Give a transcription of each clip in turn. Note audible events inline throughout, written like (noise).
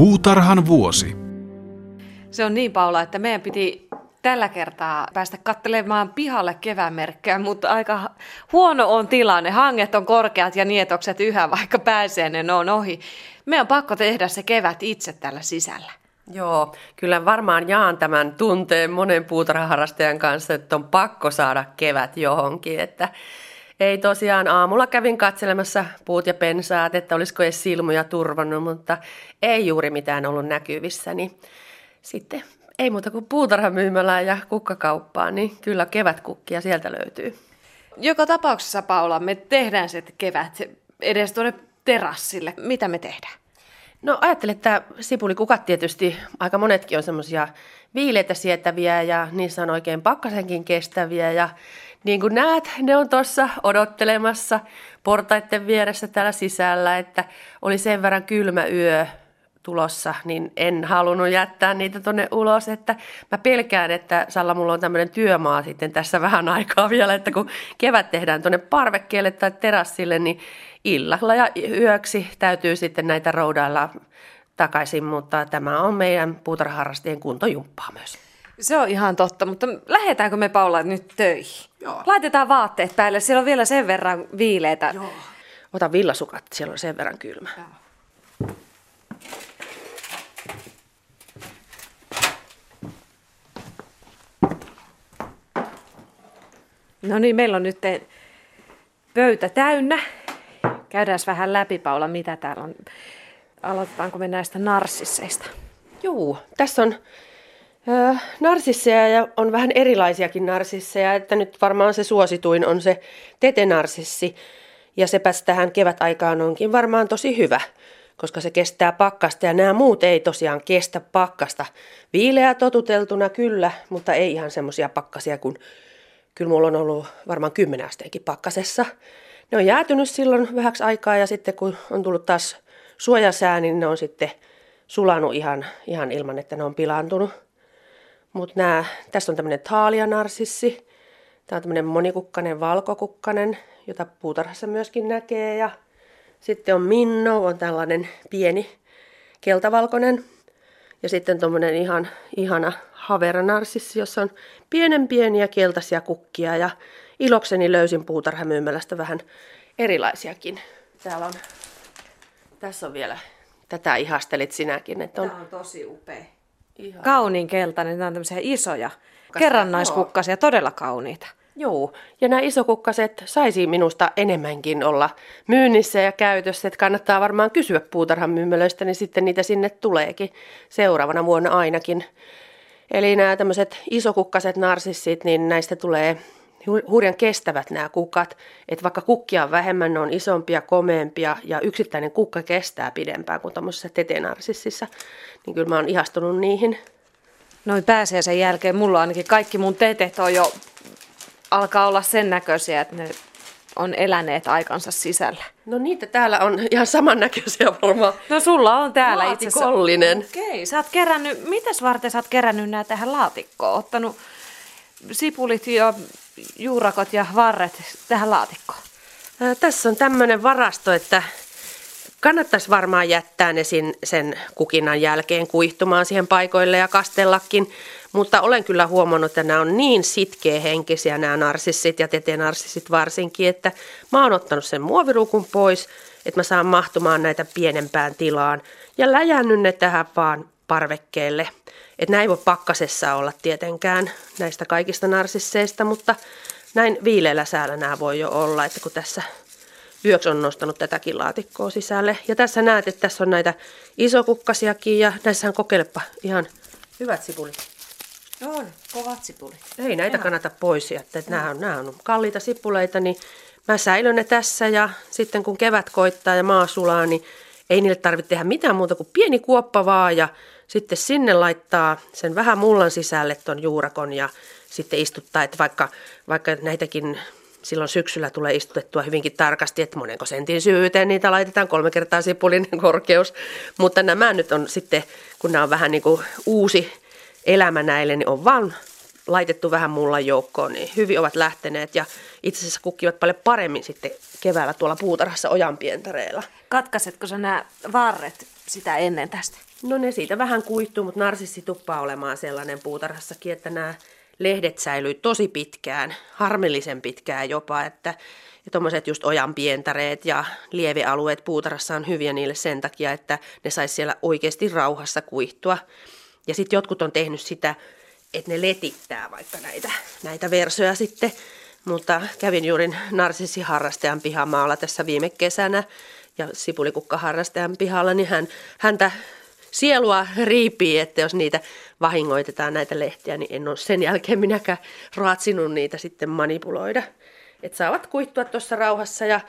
Puutarhan vuosi. Se on niin Paula, että meidän piti tällä kertaa päästä kattelemaan pihalle kevämerkkejä, mutta aika huono on tilanne. Hanget on korkeat ja nietokset yhä, vaikka pääsee ne on ohi. Me on pakko tehdä se kevät itse tällä sisällä. Joo, kyllä varmaan jaan tämän tunteen monen puutarhaharrastajan kanssa, että on pakko saada kevät johonkin, että ei tosiaan, aamulla kävin katselemassa puut ja pensaat, että olisiko edes silmuja turvannut, mutta ei juuri mitään ollut näkyvissä, niin sitten ei muuta kuin puutarhamyymälää ja kukkakauppaa, niin kyllä kevätkukkia sieltä löytyy. Joka tapauksessa, Paula, me tehdään se kevät edes tuonne terassille. Mitä me tehdään? No ajattelin, että sipulikukat tietysti, aika monetkin on semmoisia viileitä sietäviä ja niissä on oikein pakkasenkin kestäviä ja niin kuin näet, ne on tuossa odottelemassa portaiden vieressä täällä sisällä, että oli sen verran kylmä yö tulossa, niin en halunnut jättää niitä tonne ulos, että mä pelkään, että Salla, mulla on tämmöinen työmaa sitten tässä vähän aikaa vielä, että kun kevät tehdään tonne parvekkeelle tai terassille, niin illalla ja yöksi täytyy sitten näitä roudailla takaisin, mutta tämä on meidän puutarhaharrastien kuntojumppaa myös. Se on ihan totta, mutta lähdetäänkö me Paula nyt töihin? Joo. Laitetaan vaatteet päälle, siellä on vielä sen verran viileitä. Joo. Ota villasukat, siellä on sen verran kylmä. Joo. No niin, meillä on nyt pöytä täynnä. Käydään vähän läpi, Paula, mitä täällä on. Aloitetaanko me näistä narsisseista? Joo, tässä on narsisseja ja on vähän erilaisiakin narsisseja, että nyt varmaan se suosituin on se tetenarsissi. Ja sepäs tähän kevätaikaan onkin varmaan tosi hyvä, koska se kestää pakkasta ja nämä muut ei tosiaan kestä pakkasta. Viileä totuteltuna kyllä, mutta ei ihan semmoisia pakkasia kuin kyllä mulla on ollut varmaan kymmenen asteenkin pakkasessa. Ne on jäätynyt silloin vähäksi aikaa ja sitten kun on tullut taas suojasää, niin ne on sitten sulanut ihan, ihan ilman, että ne on pilaantunut. Mutta tässä on tämmöinen taalianarsissi. Tämä on tämmöinen monikukkanen valkokukkanen, jota puutarhassa myöskin näkee. Ja sitten on Minno, on tällainen pieni keltavalkoinen. Ja sitten tuommoinen ihan ihana haveranarsissi, jossa on pienen pieniä keltaisia kukkia ja ilokseni löysin puutarhamyymälästä vähän erilaisiakin. Täällä on, tässä on vielä, tätä ihastelit sinäkin. Että on, Tämä on tosi upea. Ihan. Kauniin keltainen, nämä on tämmöisiä isoja, kerrannaiskukkasia, todella kauniita. Joo, ja nämä isokukkaset saisi minusta enemmänkin olla myynnissä ja käytössä, että kannattaa varmaan kysyä puutarhan myymälöistä, niin sitten niitä sinne tuleekin seuraavana vuonna ainakin. Eli nämä tämmöiset isokukkaset narsissit, niin näistä tulee hurjan kestävät nämä kukat, että vaikka kukkia on vähemmän, ne on isompia, komeampia ja yksittäinen kukka kestää pidempään kuin tämmöisessä tetenarsississa, niin kyllä mä oon ihastunut niihin. Noin pääsiäisen jälkeen mulla ainakin kaikki mun tetet on jo alkaa olla sen näköisiä, että ne on eläneet aikansa sisällä. No niitä täällä on ihan samannäköisiä varmaan. No sulla on täällä itse asiassa. Okei, sä oot kerännyt, mitäs varten sä oot kerännyt nämä tähän laatikkoon? Ottanut sipulit ja juurakot ja varret tähän laatikkoon? Tässä on tämmöinen varasto, että kannattaisi varmaan jättää ne sin, sen kukinnan jälkeen kuihtumaan siihen paikoille ja kastellakin. Mutta olen kyllä huomannut, että nämä on niin sitkeä henkisiä nämä narsissit ja tetenarsissit varsinkin, että mä oon ottanut sen muoviruukun pois, että mä saan mahtumaan näitä pienempään tilaan ja läjännyt ne tähän vaan parvekkeelle. Että näin voi pakkasessa olla tietenkään näistä kaikista narsisseista, mutta näin viileällä säällä nämä voi jo olla, että kun tässä yöksi on nostanut tätäkin laatikkoa sisälle. Ja tässä näet, että tässä on näitä isokukkasiakin ja näissähän kokeilepa ihan hyvät sipulit. On, kovat sipulit. Ei näitä Ihan. kannata pois jättää. Että nämä, on, nämä on kalliita sipuleita, niin mä säilön ne tässä ja sitten kun kevät koittaa ja maa sulaa, niin ei niille tarvitse tehdä mitään muuta kuin pieni kuoppa vaan ja sitten sinne laittaa sen vähän mullan sisälle ton juurakon ja sitten istuttaa, että vaikka, vaikka näitäkin silloin syksyllä tulee istutettua hyvinkin tarkasti, että monenko sentin syvyyteen niitä laitetaan kolme kertaa sipulinen (laughs) korkeus. Mutta nämä nyt on sitten, kun nämä on vähän niin kuin uusi elämä näille, niin on vaan laitettu vähän mulla joukkoon, niin hyvin ovat lähteneet ja itse asiassa kukkivat paljon paremmin sitten keväällä tuolla puutarhassa ojanpientareilla. Katkaisetko sä nämä varret sitä ennen tästä? No ne siitä vähän kuittuu, mutta narsissi tuppaa olemaan sellainen puutarhassakin, että nämä lehdet säilyy tosi pitkään, harmillisen pitkään jopa, että ja tuommoiset just ojan pientareet ja lievealueet puutarhassa on hyviä niille sen takia, että ne saisi siellä oikeasti rauhassa kuihtua. Ja sitten jotkut on tehnyt sitä, että ne letittää vaikka näitä, näitä versoja sitten. Mutta kävin juuri narsissiharrastajan pihamaalla tässä viime kesänä ja sipulikukkaharrastajan pihalla, niin hän, häntä sielua riipii, että jos niitä vahingoitetaan näitä lehtiä, niin en ole sen jälkeen minäkään raatsinut niitä sitten manipuloida. Että saavat kuihtua tuossa rauhassa ja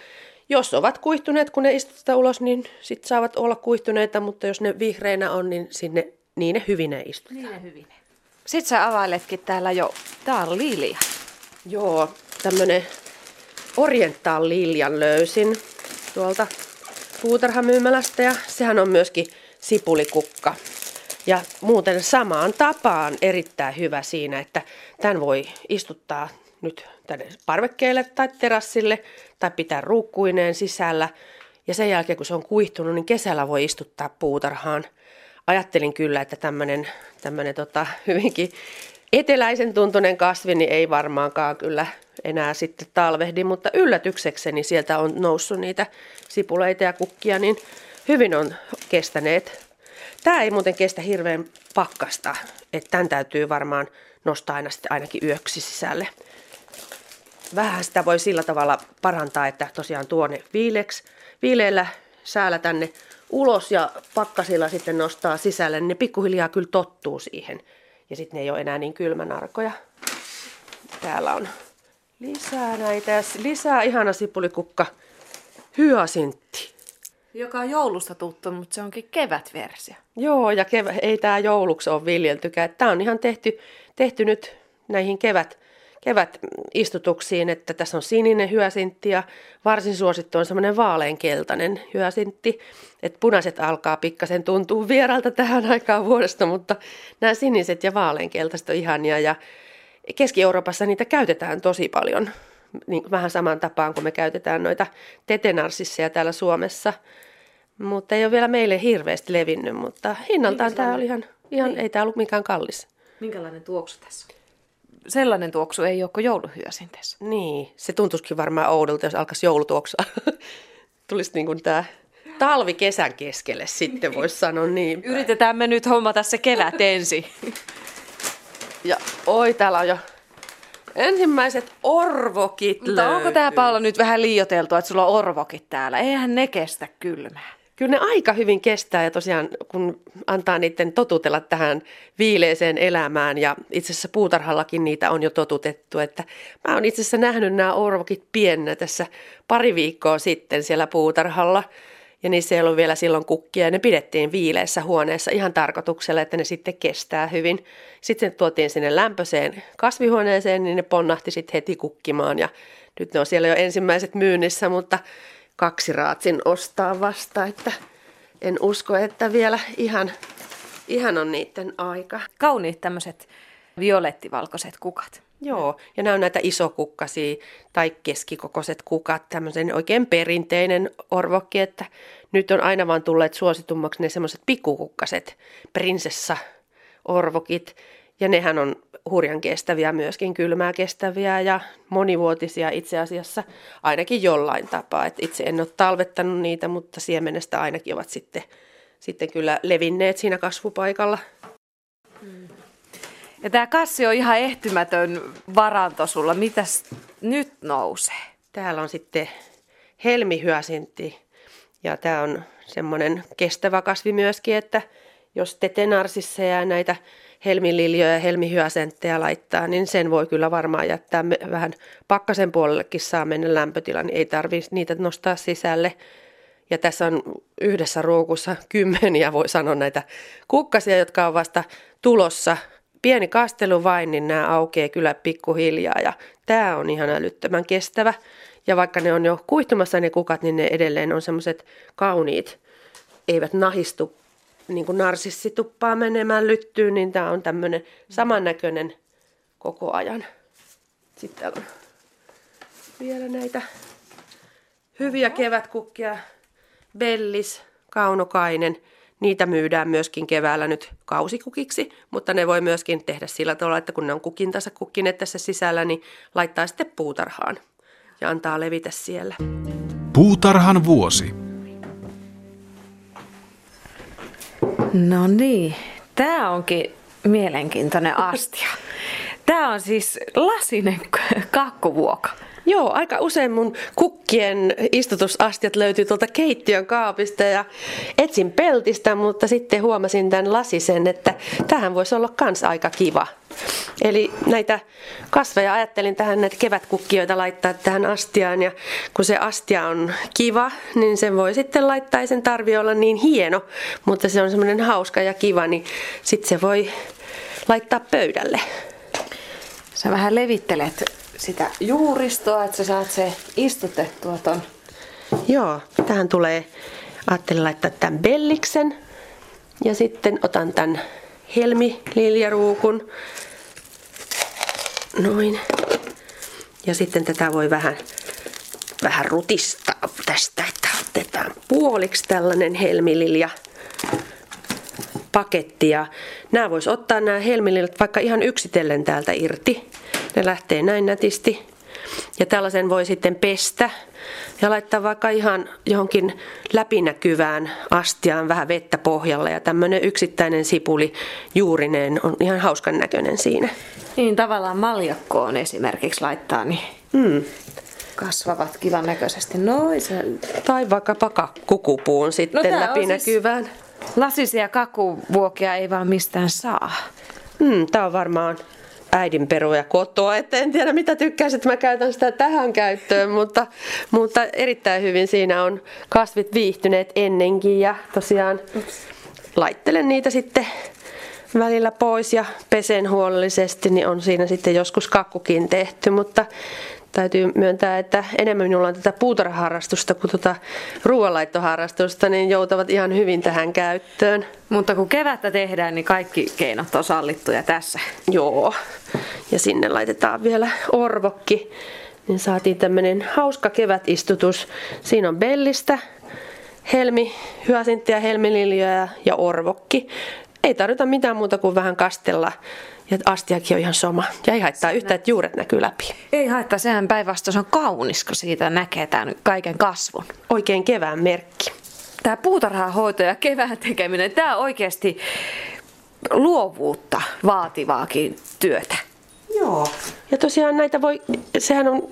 jos ovat kuihtuneet, kun ne istutetaan ulos, niin sitten saavat olla kuihtuneita, mutta jos ne vihreinä on, niin sinne niin ne hyvine istutetaan. Niin ne hyvine. Sitten sä availetkin täällä jo, tää on lilia. Joo, tämmönen oriental liljan löysin tuolta puutarhamyymälästä ja sehän on myöskin sipulikukka. Ja muuten samaan tapaan erittäin hyvä siinä, että tämän voi istuttaa nyt tänne parvekkeelle tai terassille tai pitää ruukkuineen sisällä. Ja sen jälkeen kun se on kuihtunut, niin kesällä voi istuttaa puutarhaan. Ajattelin kyllä, että tämmöinen tämmönen tota, hyvinkin eteläisen tuntunen kasvi niin ei varmaankaan kyllä enää sitten talvehdi, mutta yllätyksekseni sieltä on noussut niitä sipuleita ja kukkia, niin hyvin on kestäneet. Tämä ei muuten kestä hirveän pakkasta, että tämän täytyy varmaan nostaa aina sitten ainakin yöksi sisälle. Vähän sitä voi sillä tavalla parantaa, että tosiaan tuonne viileksi, viileellä säällä tänne ulos ja pakkasilla sitten nostaa sisälle, niin ne pikkuhiljaa kyllä tottuu siihen. Ja sitten ne ei ole enää niin kylmänarkoja. Täällä on lisää näitä lisää ihana sipulikukka hyasintti. Joka on joulusta tuttu, mutta se onkin kevätversio. Joo, ja kevä, ei tämä jouluksi ole viljeltykään. Tämä on ihan tehty, tehty nyt näihin kevät, kevätistutuksiin, että tässä on sininen hyasintti ja varsin suosittu on semmoinen vaaleankeltainen hyasintti. Että punaiset alkaa pikkasen tuntua vieralta tähän aikaan vuodesta, mutta nämä siniset ja vaaleankeltaiset on ihania ja Keski-Euroopassa niitä käytetään tosi paljon, niin vähän saman tapaan kuin me käytetään noita tetenarsisseja täällä Suomessa. Mutta ei ole vielä meille hirveästi levinnyt, mutta hinnaltaan tämä oli ihan, ihan niin. ei tämä ollut mikään kallis. Minkälainen tuoksu tässä on? Sellainen tuoksu ei ole kuin jouluhyösinteessä. Niin, se tuntuisikin varmaan oudolta, jos alkaisi joulutuoksua. (laughs) Tulisi niin kuin tämä talvi-kesän keskelle sitten, voisi sanoa niin. Yritetään me nyt hommata se kevät ensin. Ja oi, täällä on jo ensimmäiset orvokit Mutta löytyy. onko tämä Paula nyt vähän liioteltua, että sulla on orvokit täällä? Eihän ne kestä kylmää. Kyllä ne aika hyvin kestää ja tosiaan kun antaa niiden totutella tähän viileeseen elämään ja itse asiassa puutarhallakin niitä on jo totutettu, että mä oon itse asiassa nähnyt nämä orvokit piennä tässä pari viikkoa sitten siellä puutarhalla ja niissä ei ollut vielä silloin kukkia ja ne pidettiin viileessä huoneessa ihan tarkoituksella, että ne sitten kestää hyvin. Sitten tuotiin sinne lämpöiseen kasvihuoneeseen, niin ne ponnahti sitten heti kukkimaan ja nyt ne on siellä jo ensimmäiset myynnissä, mutta kaksi raatsin ostaa vasta, että en usko, että vielä ihan, ihan on niiden aika. Kauniit tämmöiset violettivalkoiset kukat. Joo, ja nämä on näitä isokukkasia tai keskikokoiset kukat, tämmöisen oikein perinteinen orvokki, että nyt on aina vaan tulleet suositummaksi ne semmoiset pikkukukkaset, prinsessa orvokit, ja nehän on hurjan kestäviä myöskin, kylmää kestäviä ja monivuotisia itse asiassa ainakin jollain tapaa. Et itse en ole talvettanut niitä, mutta siemenestä ainakin ovat sitten, sitten kyllä levinneet siinä kasvupaikalla. Ja tämä kassi on ihan ehtymätön varanto sulla. Mitäs nyt nousee? Täällä on sitten helmihyasintti ja tämä on semmoinen kestävä kasvi myöskin, että jos tetenarsissa ja näitä helmililjoja ja helmihyasenttejä laittaa, niin sen voi kyllä varmaan jättää vähän pakkasen puolellekin saa mennä lämpötila, niin ei tarvitse niitä nostaa sisälle. Ja tässä on yhdessä ruukussa kymmeniä, voi sanoa näitä kukkasia, jotka on vasta tulossa pieni kastelu vain, niin nämä aukeaa kyllä pikkuhiljaa ja tämä on ihan älyttömän kestävä. Ja vaikka ne on jo kuihtumassa ne kukat, niin ne edelleen on semmoiset kauniit, eivät nahistu niin kuin narsissi tuppaa menemään lyttyyn, niin tämä on tämmöinen samannäköinen koko ajan. Sitten täällä on vielä näitä hyviä kevätkukkia. bellis, kaunokainen. Niitä myydään myöskin keväällä nyt kausikukiksi, mutta ne voi myöskin tehdä sillä tavalla, että kun ne on kukintansa kukkineet tässä sisällä, niin laittaa sitten puutarhaan ja antaa levitä siellä. Puutarhan vuosi. No niin, tämä onkin mielenkiintoinen astia. Tämä on siis lasinen kakkuvuoka. Joo, aika usein mun kukkien istutusastiat löytyy tuolta keittiön kaapista ja etsin peltistä, mutta sitten huomasin tämän lasisen, että tähän voisi olla kans aika kiva. Eli näitä kasveja ajattelin tähän näitä kevätkukkioita laittaa tähän astiaan ja kun se astia on kiva, niin sen voi sitten laittaa, ei sen tarvi olla niin hieno, mutta se on semmoinen hauska ja kiva, niin sitten se voi laittaa pöydälle. Sä vähän levittelet sitä juuristoa, että sä saat se istutettua ton. Joo, tähän tulee, ajattelin laittaa tämän belliksen ja sitten otan tämän helmililjaruukun. Noin. Ja sitten tätä voi vähän, vähän rutistaa tästä, että otetaan puoliksi tällainen helmililja paketti. Ja nämä voisi ottaa nämä helmililjat vaikka ihan yksitellen täältä irti. Ne lähtee näin nätisti. Ja tällaisen voi sitten pestä ja laittaa vaikka ihan johonkin läpinäkyvään astiaan vähän vettä pohjalle. Ja tämmöinen yksittäinen sipuli juurineen on ihan hauskan näköinen siinä. Niin tavallaan maljakkoon esimerkiksi laittaa, niin Mm. kasvavat kivan näköisesti. Noin se Tai vaikkapa kakkukupuun sitten No tää on läpinäkyvään. lasisia kakuvuokia ei vaan mistään saa. Hmm, Tämä on varmaan äidin peruja kotoa, että en tiedä mitä tykkäisit, että mä käytän sitä tähän käyttöön, (laughs) mutta, mutta erittäin hyvin siinä on kasvit viihtyneet ennenkin. Ja tosiaan laittelen niitä sitten välillä pois ja pesen huolellisesti, niin on siinä sitten joskus kakkukin tehty, mutta täytyy myöntää, että enemmän minulla on tätä puutarhaharrastusta kuin tuota ruoanlaittoharrastusta, niin joutavat ihan hyvin tähän käyttöön. Mutta kun kevättä tehdään, niin kaikki keinot on sallittuja tässä. Joo. Ja sinne laitetaan vielä orvokki. Niin saatiin tämmönen hauska kevätistutus. Siinä on bellistä, helmi, hyasinttia, helmililjoja ja orvokki. Ei tarvita mitään muuta kuin vähän kastella. Ja astiakin on ihan sama. Ja ei haittaa yhtään, että juuret näkyy läpi. Ei haittaa, sehän päinvastoin se on kaunis, kun siitä näkee tämän kaiken kasvun. Oikein kevään merkki. Tämä puutarhahoito ja kevään tekeminen, tämä on oikeasti luovuutta vaativaakin työtä. Joo. Ja tosiaan näitä voi, sehän on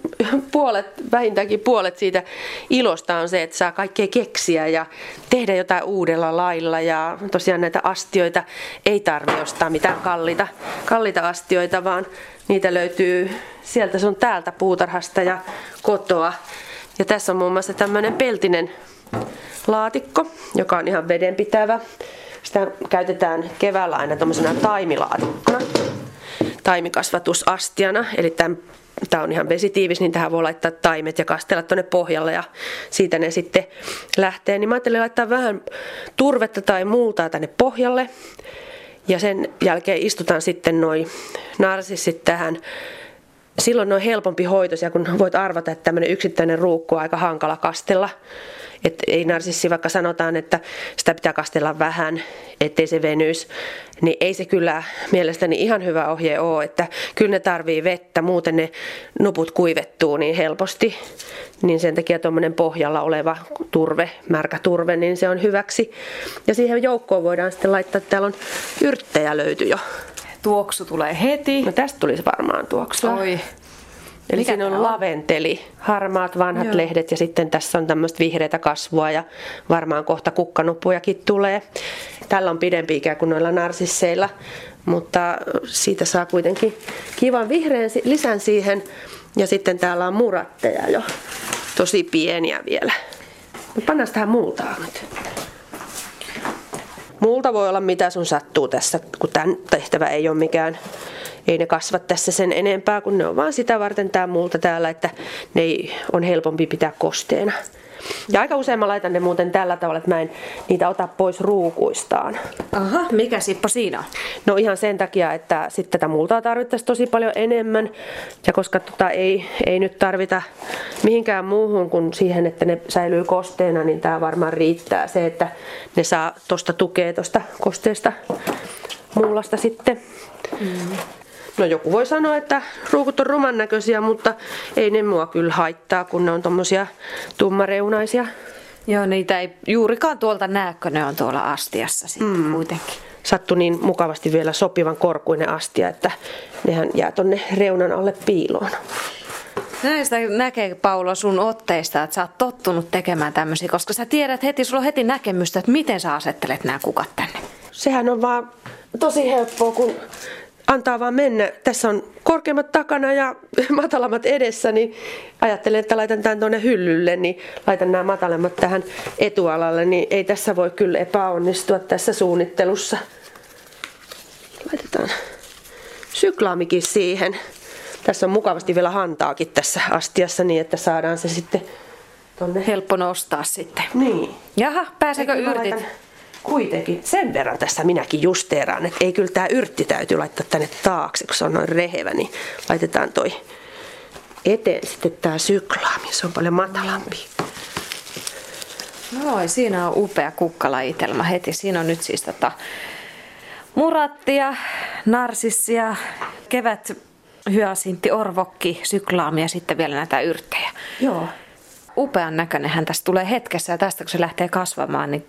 puolet, vähintäänkin puolet siitä ilosta on se, että saa kaikkea keksiä ja tehdä jotain uudella lailla. Ja tosiaan näitä astioita ei tarvi ostaa mitään kalliita, kalliita astioita, vaan niitä löytyy sieltä sun täältä puutarhasta ja kotoa. Ja tässä on muun muassa tämmöinen peltinen laatikko, joka on ihan vedenpitävä. Sitä käytetään keväällä aina tuommoisena taimilaatikkona taimikasvatusastiana, eli tämä on ihan vesitiivis, niin tähän voi laittaa taimet ja kastella tuonne pohjalle ja siitä ne sitten lähtee. Niin mä ajattelin laittaa vähän turvetta tai multaa tänne pohjalle ja sen jälkeen istutaan sitten noin narsissit tähän. Silloin ne on helpompi hoitoisia, kun voit arvata, että tämmöinen yksittäinen ruukku on aika hankala kastella. Että ei narsissi, vaikka sanotaan, että sitä pitää kastella vähän, ettei se venyisi, niin ei se kyllä mielestäni ihan hyvä ohje ole, että kyllä ne tarvii vettä, muuten ne nuput kuivettuu niin helposti. Niin sen takia tuommoinen pohjalla oleva turve, märkä turve, niin se on hyväksi. Ja siihen joukkoon voidaan sitten laittaa, että täällä on yrttejä löyty jo. Tuoksu tulee heti. No tästä tulisi varmaan tuoksua. Oi. Eli Mikä siinä on on? laventeli, harmaat vanhat Joo. Lehdet ja sitten tässä on tämmöistä vihreätä kasvua ja varmaan kohta kukkanuppujakin tulee. Tällä on pidempi ikä kuin noilla narsisseilla, mutta siitä saa kuitenkin kivan vihreän lisän siihen. Ja sitten täällä on muratteja jo, tosi pieniä vielä. Mutta pannaan tähän multaa nyt. Multa voi olla mitä sun sattuu tässä, kun tämän tehtävä ei ole mikään, ei ne kasva tässä sen enempää, kun ne on vaan sitä varten tämä multa täällä, että ne ei, on helpompi pitää kosteena. Ja aika usein mä laitan ne muuten tällä tavalla, että mä en niitä ota pois ruukuistaan. Aha, mikä Sippo siinä on? No ihan sen takia, että sitten tätä multaa tarvittaisiin tosi paljon enemmän. Ja koska tota ei, ei nyt tarvita mihinkään muuhun kuin siihen, että ne säilyy kosteena, niin tämä varmaan riittää se, että ne saa tuosta tukea tuosta kosteesta mullasta sitten. Mm. No joku voi sanoa, että ruukut on ruman näköisiä, mutta ei ne mua kyllä haittaa, kun ne on tommosia tummareunaisia. Joo, niitä ei juurikaan tuolta näe, kun ne on tuolla astiassa sitten mm. kuitenkin. Sattu niin mukavasti vielä sopivan korkuinen astia, että nehän jää tonne reunan alle piiloon. Näistä näkee Paula sun otteista, että sä oot tottunut tekemään tämmöisiä, koska sä tiedät heti, sulla on heti näkemystä, että miten sä asettelet nämä kukat tänne. Sehän on vaan tosi helppoa, kun antaa vaan mennä. Tässä on korkeimmat takana ja (laughs) matalammat edessä, niin ajattelen, että laitan tämän tuonne hyllylle, niin laitan nämä matalemmat tähän etualalle, niin ei tässä voi kyllä epäonnistua tässä suunnittelussa. Laitetaan syklaamikin siihen. Tässä on mukavasti vielä hantaakin tässä astiassa niin, että saadaan se sitten tonne. Helppo nostaa sitten. Niin. Jaha, pääsekö Eikö mä yrtit? Kuitenkin sen verran tässä minäkin justeeraan, että ei kyllä tämä yrtti täytyy laittaa tänne taakse, kun se on noin rehevä, niin laitetaan toi eteen sitten tämä syklaami, se on paljon matalampi. Noin, siinä on upea kukkalajitelma heti. Siinä on nyt siis tota murattia, narsissia, kevät hyasintti, orvokki, syklaami ja sitten vielä näitä yrttejä. Joo. Upean näköinenhän tästä tulee hetkessä ja tästä kun se lähtee kasvamaan, niin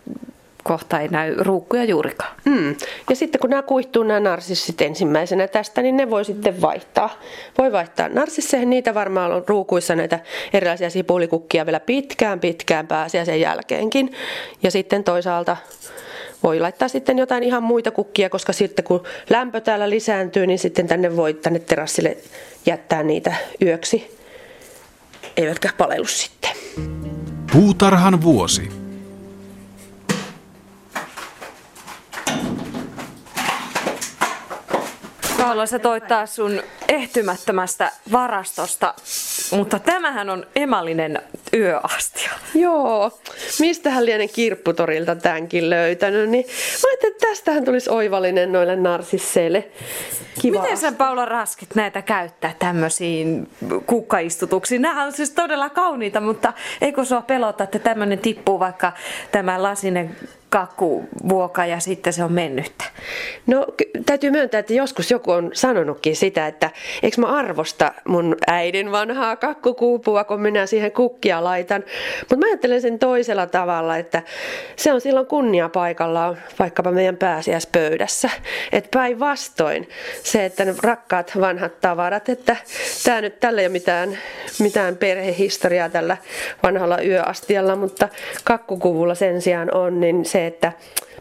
kohta ei näy ruukkuja juurikaan. Mm. Ja sitten kun nämä kuihtuu nämä narsissit ensimmäisenä tästä, niin ne voi sitten vaihtaa. Voi vaihtaa narsisseihin, niitä varmaan on ruukuissa näitä erilaisia sipulikukkia vielä pitkään pitkään pääsiäisen jälkeenkin. Ja sitten toisaalta voi laittaa sitten jotain ihan muita kukkia, koska sitten kun lämpö täällä lisääntyy, niin sitten tänne voi tänne terassille jättää niitä yöksi. Eivätkä palelu sitten. Puutarhan vuosi. Paula, sä toit taas sun ehtymättömästä varastosta, mutta tämähän on emallinen yöastia. Joo, mistähän lienen kirpputorilta tämänkin löytänyt, niin mä ajattelin, että tästähän tulisi oivallinen noille narsisseille. Kiva. Miten sä Paula Raskit näitä käyttää tämmöisiin kukkaistutuksiin? Nämä on siis todella kauniita, mutta eikö sua pelota, että tämmöinen tippuu vaikka tämä lasinen kakkuvuoka ja sitten se on mennyttä? No täytyy myöntää, että joskus joku on sanonutkin sitä, että eikö mä arvosta mun äidin vanhaa kakkukuupua, kun minä siihen kukkia laitan. Mutta mä ajattelen sen toisella tavalla, että se on silloin kunnia paikallaan vaikkapa meidän pääsiäispöydässä. Että päinvastoin se, että ne rakkaat vanhat tavarat, että tämä nyt tällä ei ole mitään, mitään perhehistoriaa tällä vanhalla yöastialla, mutta kakkukuvulla sen sijaan on, niin se, että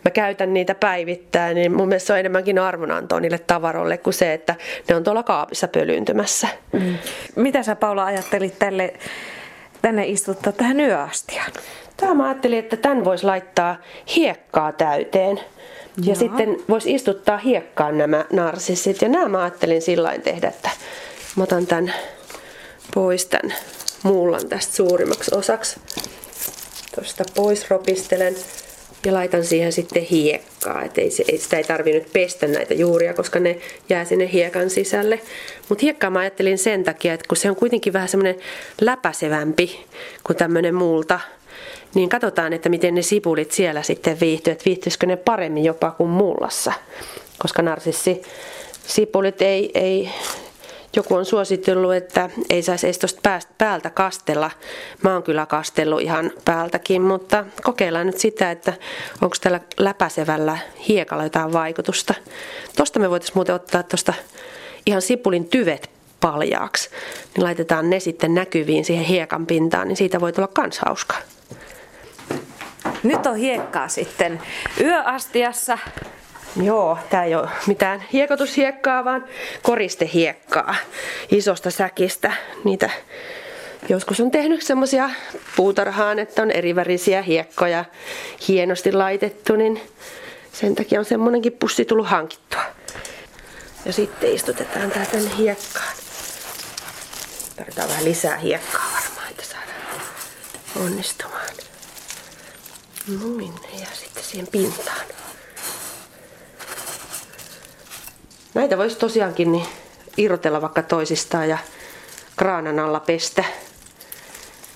mä käytän niitä päivittäin, niin mun mielestä se on enemmänkin arvonantoa niille tavaroille kuin se, että ne on tuolla kaapissa pölyyntymässä. Mm. Mitä sä Paula ajattelit tälle, tänne istuttaa tähän yöastiaan? Tämä mä ajattelin, että tämän voisi laittaa hiekkaa täyteen. Ja Joo. sitten voisi istuttaa hiekkaan nämä narsissit. Ja nämä mä ajattelin sillä tehdä, että mä otan tämän pois tämän mullan tästä suurimmaksi osaksi. Tuosta pois ropistelen ja laitan siihen sitten hiekkaa. Et ei, sitä ei tarvi nyt pestä näitä juuria, koska ne jää sinne hiekan sisälle. Mutta hiekkaa mä ajattelin sen takia, että kun se on kuitenkin vähän semmoinen läpäisevämpi kuin tämmöinen multa, niin katsotaan, että miten ne sipulit siellä sitten viihtyy, että viihtyisikö ne paremmin jopa kuin mullassa. Koska narsissi sipulit ei, ei joku on suositellut, että ei saisi edes tuosta päältä kastella. Mä oon kyllä kastellut ihan päältäkin, mutta kokeillaan nyt sitä, että onko tällä läpäisevällä hiekalla jotain vaikutusta. Tosta me voitaisiin muuten ottaa tuosta ihan sipulin tyvet paljaaksi. Niin laitetaan ne sitten näkyviin siihen hiekan pintaan, niin siitä voi tulla kans hauska. Nyt on hiekkaa sitten yöastiassa. Joo, tää ei ole mitään hiekotushiekkaa, vaan koristehiekkaa isosta säkistä. Niitä joskus on tehnyt semmosia puutarhaan, että on erivärisiä hiekkoja hienosti laitettu, niin sen takia on semmonenkin pussi tullut hankittua. Ja sitten istutetaan tää tänne hiekkaan. Tarvitaan vähän lisää hiekkaa varmaan, että saadaan onnistumaan. Noin, ja sitten siihen pintaan. Näitä voisi tosiaankin niin irrotella vaikka toisistaan ja kraanan alla pestä.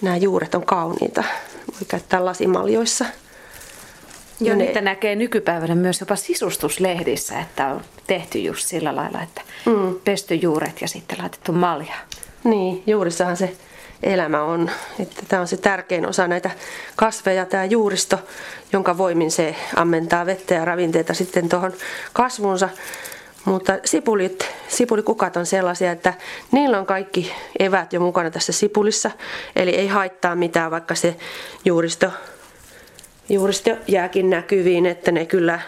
Nämä juuret on kauniita. Voi käyttää lasimaljoissa. Joo, ne... niitä näkee nykypäivänä myös jopa sisustuslehdissä, että on tehty just sillä lailla, että mm. pesty juuret ja sitten laitettu malja. Niin, juurissahan se elämä on. Että tämä on se tärkein osa näitä kasveja, tämä juuristo, jonka voimin se ammentaa vettä ja ravinteita sitten tuohon kasvunsa. Mutta sipulit, sipulikukat on sellaisia, että niillä on kaikki evät jo mukana tässä sipulissa. Eli ei haittaa mitään, vaikka se juuristo, juuristo jääkin näkyviin, että ne kyllä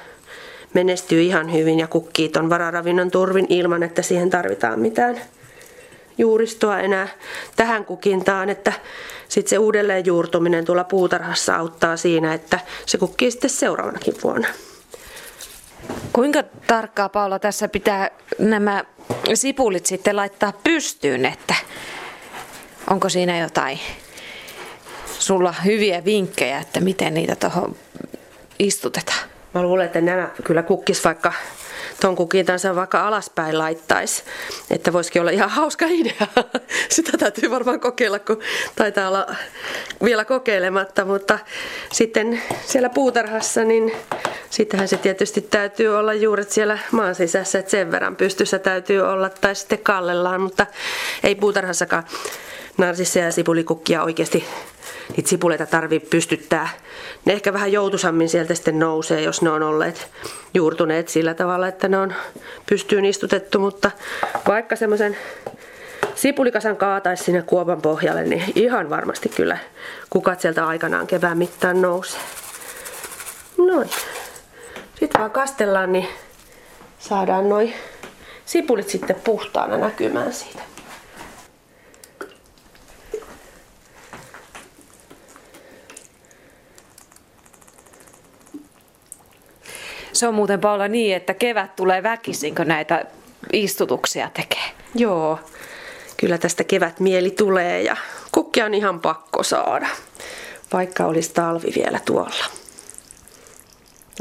menestyy ihan hyvin ja kukkii ton vararavinnon turvin ilman, että siihen tarvitaan mitään juuristoa enää tähän kukintaan, että sitten se uudelleen juurtuminen tuolla puutarhassa auttaa siinä, että se kukkii sitten seuraavanakin vuonna. Kuinka tarkkaa Paula tässä pitää nämä sipulit sitten laittaa pystyyn, että onko siinä jotain sulla hyviä vinkkejä, että miten niitä tuohon istutetaan? Mä luulen, että nämä kyllä kukkis vaikka ton kukintansa vaikka alaspäin laittaisi. Että voisikin olla ihan hauska idea. (laughs) Sitä täytyy varmaan kokeilla, kun taitaa olla vielä kokeilematta. Mutta sitten siellä puutarhassa, niin sittenhän se tietysti täytyy olla juuret siellä maan sisässä, että sen verran pystyssä täytyy olla tai sitten kallellaan, mutta ei puutarhassakaan narsisseja ja sipulikukkia oikeasti niitä sipuleita tarvii pystyttää. Ne ehkä vähän joutusammin sieltä sitten nousee, jos ne on olleet juurtuneet sillä tavalla, että ne on pystyyn istutettu, mutta vaikka semmoisen sipulikasan kaataisi sinne kuopan pohjalle, niin ihan varmasti kyllä kukat sieltä aikanaan kevään mittaan nousee. Noin. Sitten vaan kastellaan, niin saadaan noin sipulit sitten puhtaana näkymään siitä. Se on muuten Paula niin, että kevät tulee väkisin, kun näitä istutuksia tekee. Joo, kyllä tästä kevät mieli tulee ja kukkia on ihan pakko saada, vaikka olisi talvi vielä tuolla.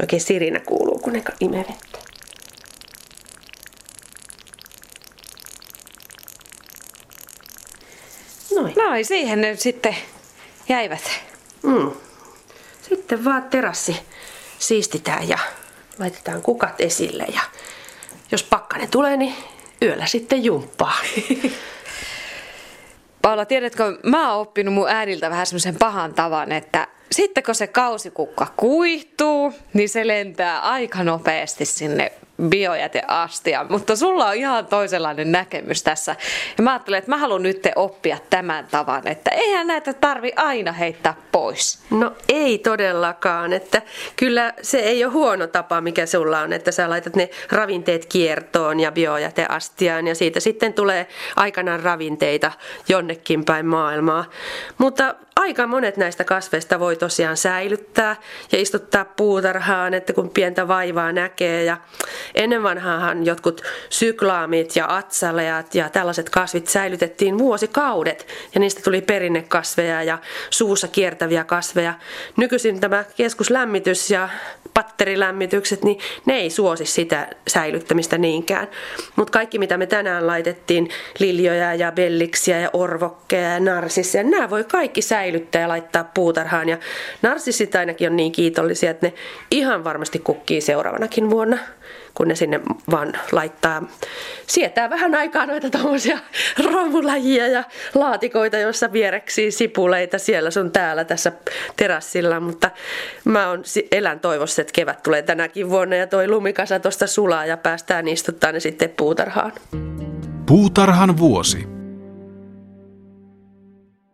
Oikein sirinä kuuluu, kun ne imee vettä. Noin. Noin, siihen ne sitten jäivät. Mm. Sitten vaan terassi siistitään ja laitetaan kukat esille ja jos pakkanen tulee, niin yöllä sitten jumppaa. (laughs) Paula, tiedätkö, mä oon oppinut mun äidiltä vähän semmoisen pahan tavan, että sitten kun se kausikukka kuihtuu, niin se lentää aika nopeasti sinne biojäteastia, mutta sulla on ihan toisenlainen näkemys tässä. Ja mä ajattelen, että mä haluan nyt oppia tämän tavan, että eihän näitä tarvi aina heittää pois. No ei todellakaan, että kyllä se ei ole huono tapa, mikä sulla on, että sä laitat ne ravinteet kiertoon ja biojäteastiaan ja siitä sitten tulee aikanaan ravinteita jonnekin päin maailmaa. Mutta aika monet näistä kasveista voi tosiaan säilyttää ja istuttaa puutarhaan, että kun pientä vaivaa näkee. Ja ennen vanhaahan jotkut syklaamit ja atsaleat ja tällaiset kasvit säilytettiin vuosikaudet ja niistä tuli perinnekasveja ja suussa kiertäviä kasveja. Nykyisin tämä keskuslämmitys ja patterilämmitykset, niin ne ei suosi sitä säilyttämistä niinkään. Mutta kaikki mitä me tänään laitettiin, liljoja ja belliksiä ja orvokkeja ja narsisseja, nämä voi kaikki säilyttää ja laittaa puutarhaan. Ja narsissit ainakin on niin kiitollisia, että ne ihan varmasti kukkii seuraavanakin vuonna kun ne sinne vaan laittaa, sietää vähän aikaa noita tommosia (laughs) romulajia ja laatikoita, joissa viereksi sipuleita siellä sun täällä tässä terassilla, mutta mä on, elän toivossa, että kevät tulee tänäkin vuonna ja toi lumikasa tosta sulaa ja päästään istuttaa ne sitten puutarhaan. Puutarhan vuosi.